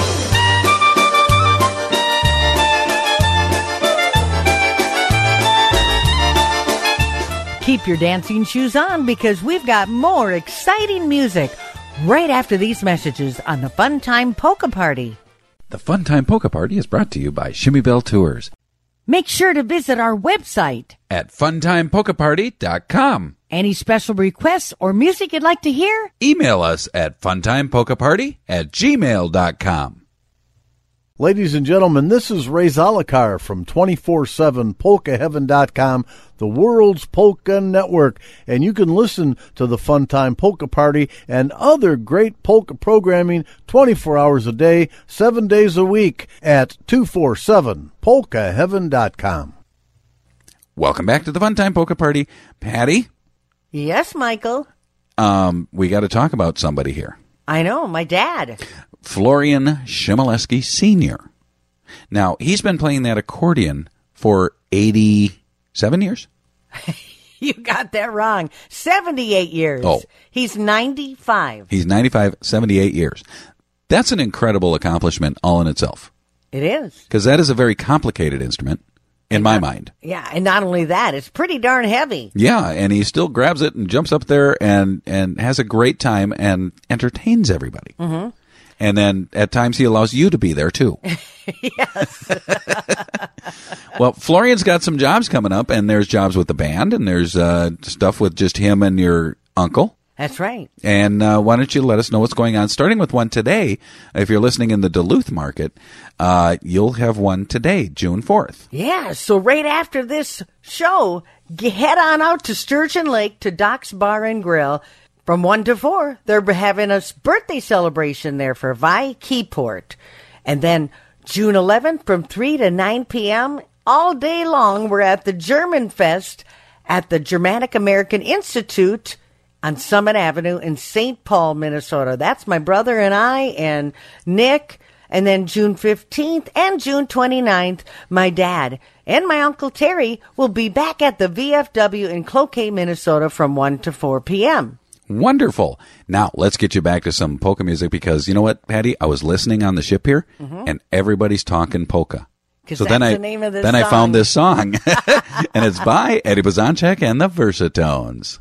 Keep your dancing shoes on because we've got more exciting music right after these messages on the Fun Time Polka Party. The Funtime Polka Party is brought to you by Chmiebell Tours Make sure to visit our website. at funtimepolkaparty.com. Any special requests or music you'd like to hear? Email us at funtimepolkaparty at gmail.com. Ladies and gentlemen, this is Ray Zalakar from 247polkaheaven.com, the world's polka network, and you can listen to the Fun Time Polka Party and other great polka programming 24 hours a day, 7 days a week at 247polkaheaven.com. Welcome back to the Funtime Polka Party. Patty, Yes, Michael. um, we got to talk about somebody here. I know, my dad. Florian Chmielewski Sr. Now, he's been playing that accordion for 87 years? You got that wrong. 78 years. Oh. He's 95. He's 95, 78 years. That's an incredible accomplishment all in itself It is. because that is a very complicated instrument in my mind. Yeah, and not only that, it's pretty darn heavy. Yeah, and he still grabs it and jumps up there and and has a great time and entertains everybody. Mm-hmm. And then at times he allows you to be there too. yes. well, Florian's got some jobs coming up, and there's jobs with the band, and there's uh, stuff with just him and your uncle. That's right. And uh, why don't you let us know what's going on? Starting with one today. If you're listening in the Duluth market, uh, you'll have one today, June 4th. Yeah, so right after this show, head on out to Sturgeon Lake to Doc's Bar and Grill. From 1 to 4, they're having a birthday celebration there for Vi Keyport. And then June 11th from 3 to 9 p.m., all day long, we're at the German Fest at the Germanic American Institute on Summit Avenue in St. Paul, Minnesota. That's my brother and I and Nick. And then June 15th and June 29th, my dad and my uncle Terry will be back at the VFW in Cloquet, Minnesota from 1 to 4 p.m. Wonderful. Now let's get you back to some polka music because you know what, Patty? I was listening on the ship here, Mhm. and everybody's talking polka. So then I the name of this then I found this song, and it's by Eddie Blazonczyk and the Versatones.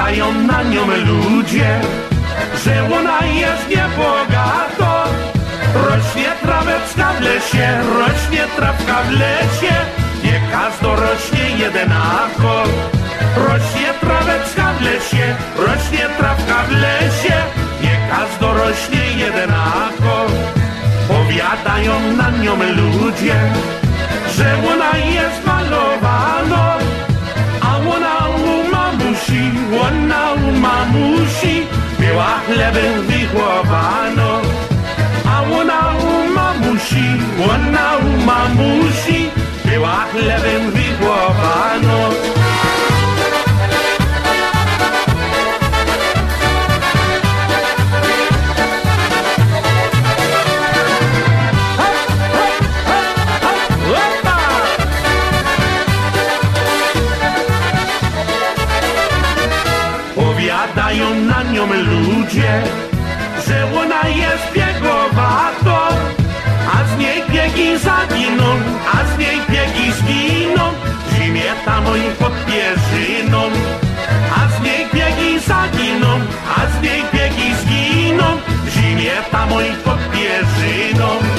Powiadają na nią ludzie, że ona jest niebogato. Rośnie traweczka w lesie, rośnie trawka w lesie, nie każdo rośnie jedenako. Rośnie traweczka w lesie, rośnie trawka w lesie, nie każdo rośnie jedenako. Powiadają na nią ludzie, że ona jest mamusi, ona u mamusi była chlebem wychowano. A ona u mamusi, ona u mamusi ludzie, że ona jest biegowato, a z niej biegi zaginą, a z niej biegi zginą, zimie tam i pod pierzyną. A z niej biegi zaginą, a z niej biegi zginą, zimie tam i pod pierzyną.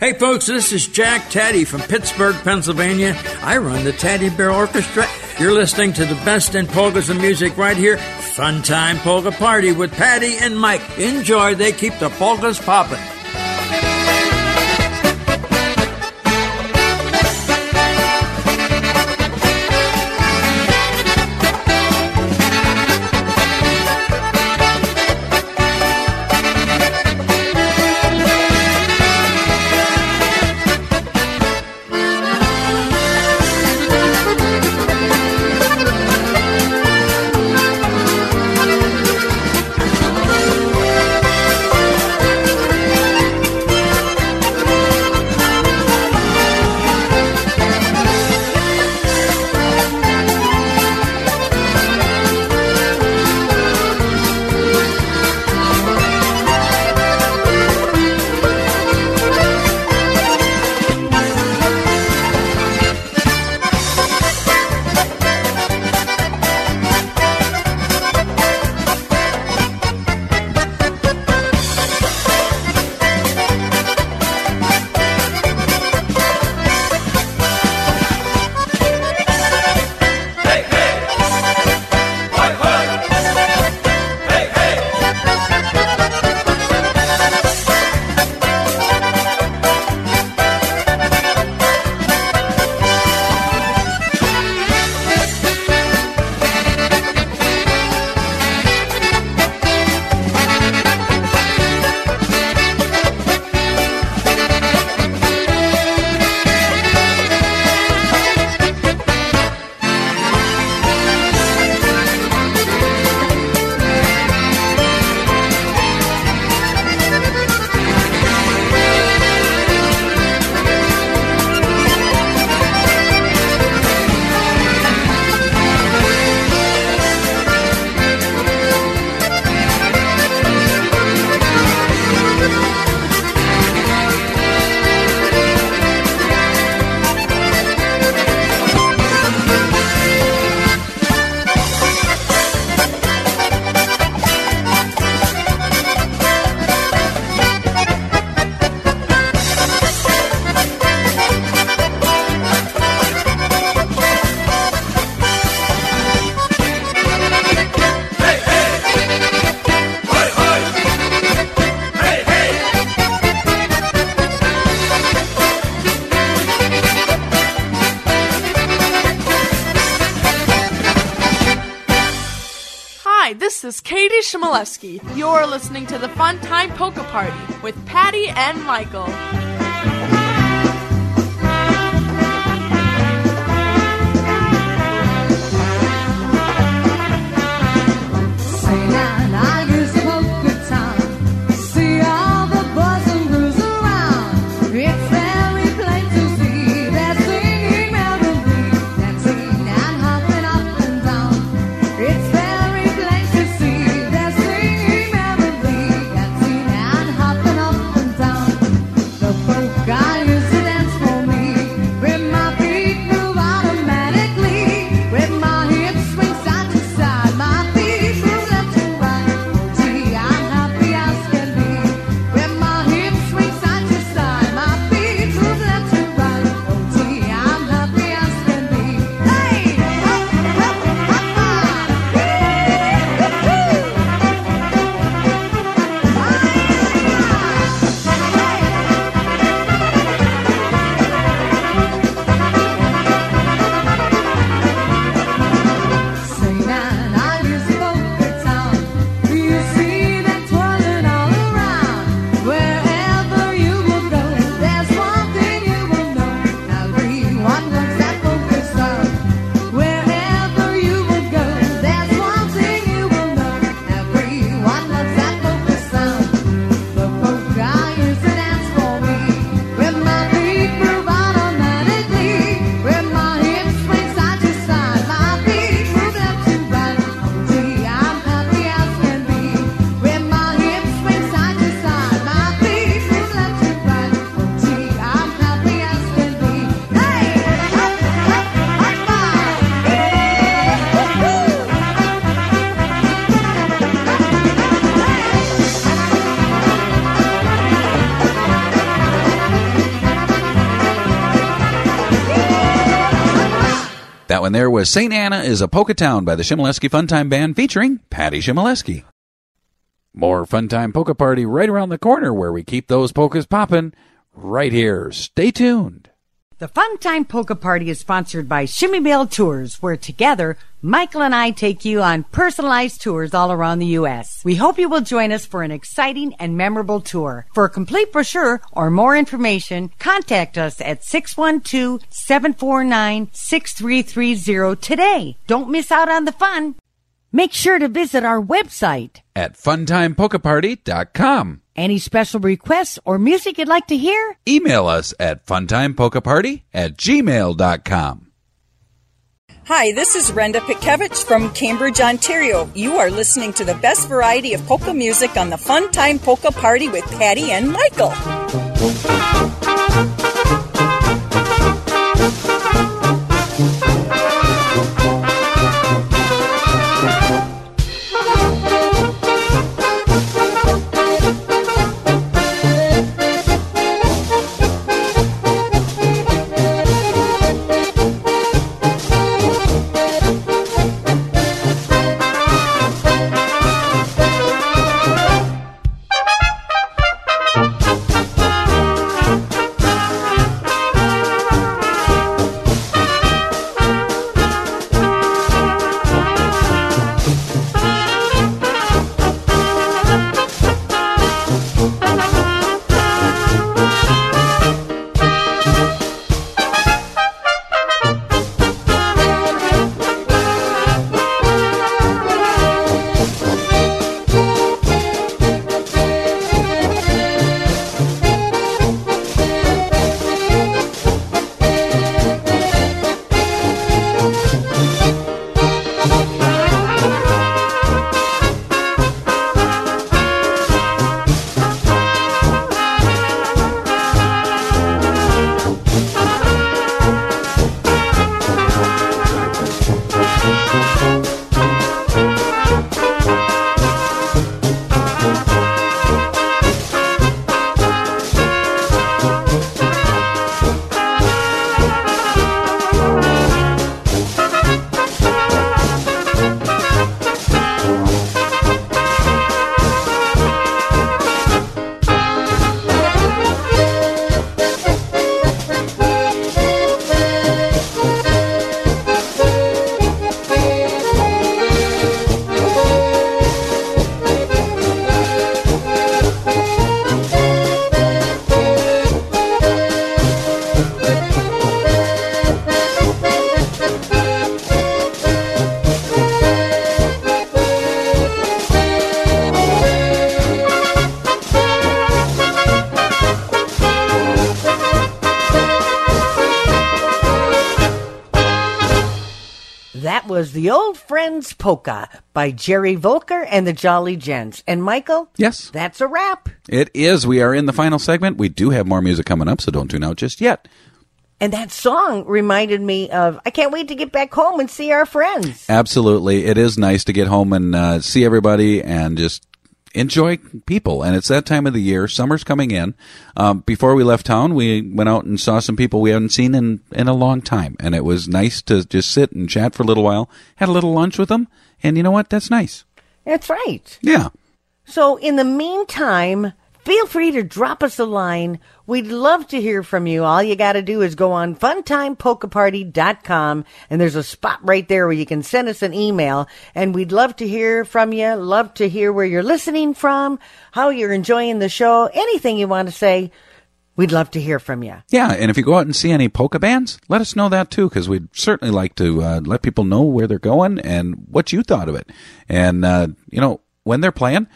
Hey folks, this is Jack Taddy from Pittsburgh, Pennsylvania. I run the Taddy Bear Orchestra. You're listening to the best in polkas and music right here. Fun time polka party with Patty and Mike. Enjoy, they keep the polkas popping. Is Katie Chmielewski. You're listening to the Fun Time Polka Party with Patty and Michael. That one there was St. Anna is a Polka Town by the Chmielewski Funtime Band featuring Patty Chmielewski. More Funtime Polka Party right around the corner where we keep those polkas poppin' right here. Stay tuned. The Fun Time Polka Party is sponsored by Chmiebell Tours, where together, Michael and I take you on personalized tours all around the U.S. We hope you will join us for an exciting and memorable tour. For a complete brochure or more information, contact us at 612-749-6330 today. Don't miss out on the fun. Make sure to visit our website At funtimepolkaparty.com. Any special requests or music you'd like to hear? Email us at funtimepolkaparty at gmail.com. Hi, this is Renda Pikevich from Cambridge, Ontario. You are listening to the best variety of polka music on the Fun Time Polka Party with Patty and Michael. Friends Polka by Jerry Volker and the Jolly Gents. And Michael? Yes. That's a wrap. It is. We are in the final segment. We do have more music coming up, so don't tune out just yet. And that song reminded me of I can't wait to get back home and see our friends. Absolutely. It is nice to get home and uh, see everybody and just enjoy people. And it's that time of the year. Summer's coming in. Um, before we left town, we went out and saw some people we hadn't seen in, in a long time. And it was nice to just sit and chat for a little while, had a little lunch with them. And you know what? That's nice. That's right. Yeah. So, in the meantime, feel free to drop us a line. We'd love to hear from you. All you got to do is go on funtimepolkaparty.com and there's a spot right there where you can send us an email. And we'd love to hear from you. Love to hear where you're listening from, how you're enjoying the show, anything you want to say. We'd love to hear from you. Yeah, and if you go out and see any polka bands, let us know that too, because we'd certainly like to uh, let people know where they're going and what you thought of it. And, uh, you know, when they're playing,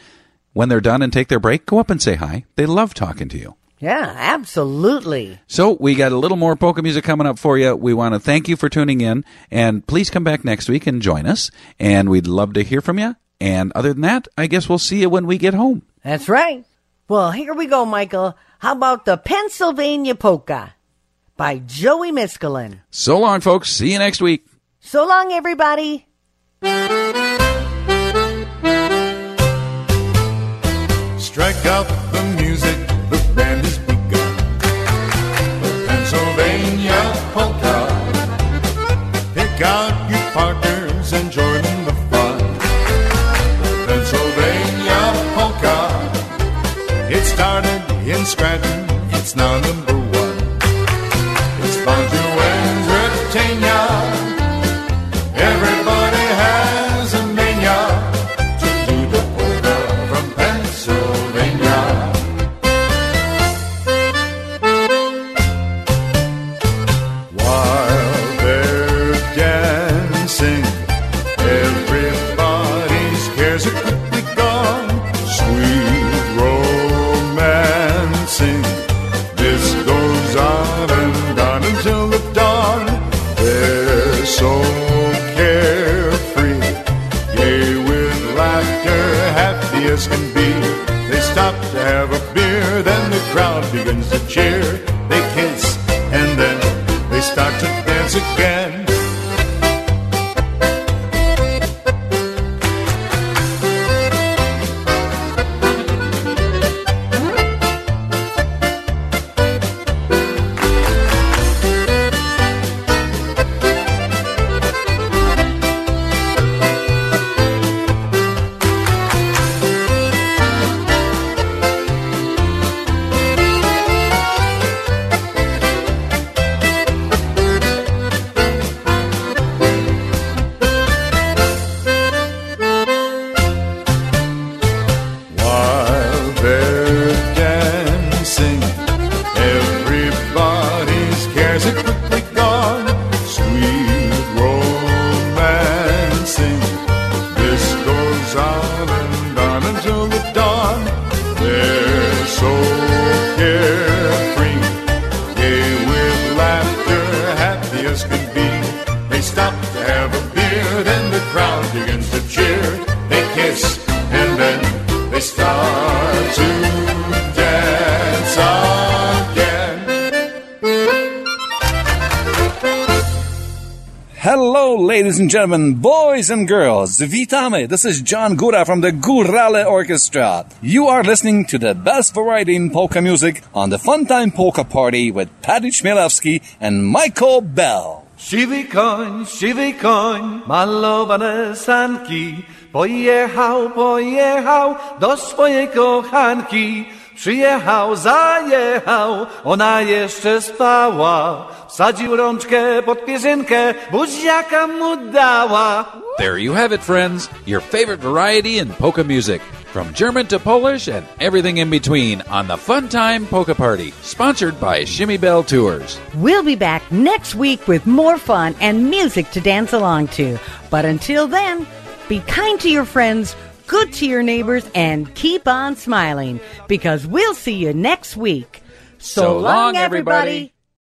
when they're done and take their break, go up and say hi. They love talking to you. Yeah, absolutely. So we got a little more polka music coming up for you. We want to thank you for tuning in, and please come back next week and join us. And we'd love to hear from you. And other than that, I guess we'll see you when we get home. That's right. Well, here we go, Michael. How about the Pennsylvania Polka by Joey Miskulin? So long, folks. See you next week. So long, everybody. Strike out the music, Scranton, it's now number cheer. Gentlemen, boys and girls. Witamy. This is John Gora from the Gorale Orchestra. You are listening to the best variety in polka music on the Funtime Polka Party with Patty Chmielewski and Michael Bell. Siwy koń, siwy koń, malowane sanki. Pojechał, pojechał do swojej kochanki. Przyjechał, zajechał, ona jeszcze spała. Wsadził rączkę pod pierzynkę, buziaka mu dała. There you have it, friends. Your favorite variety in polka music. From German to Polish and everything in between on the Fun Time Polka Party, sponsored by Chmiebell Tours. We'll be back next week with more fun and music to dance along to. But until then, be kind to your friends, good to your neighbors, and keep on smiling because we'll see you next week. So long, everybody.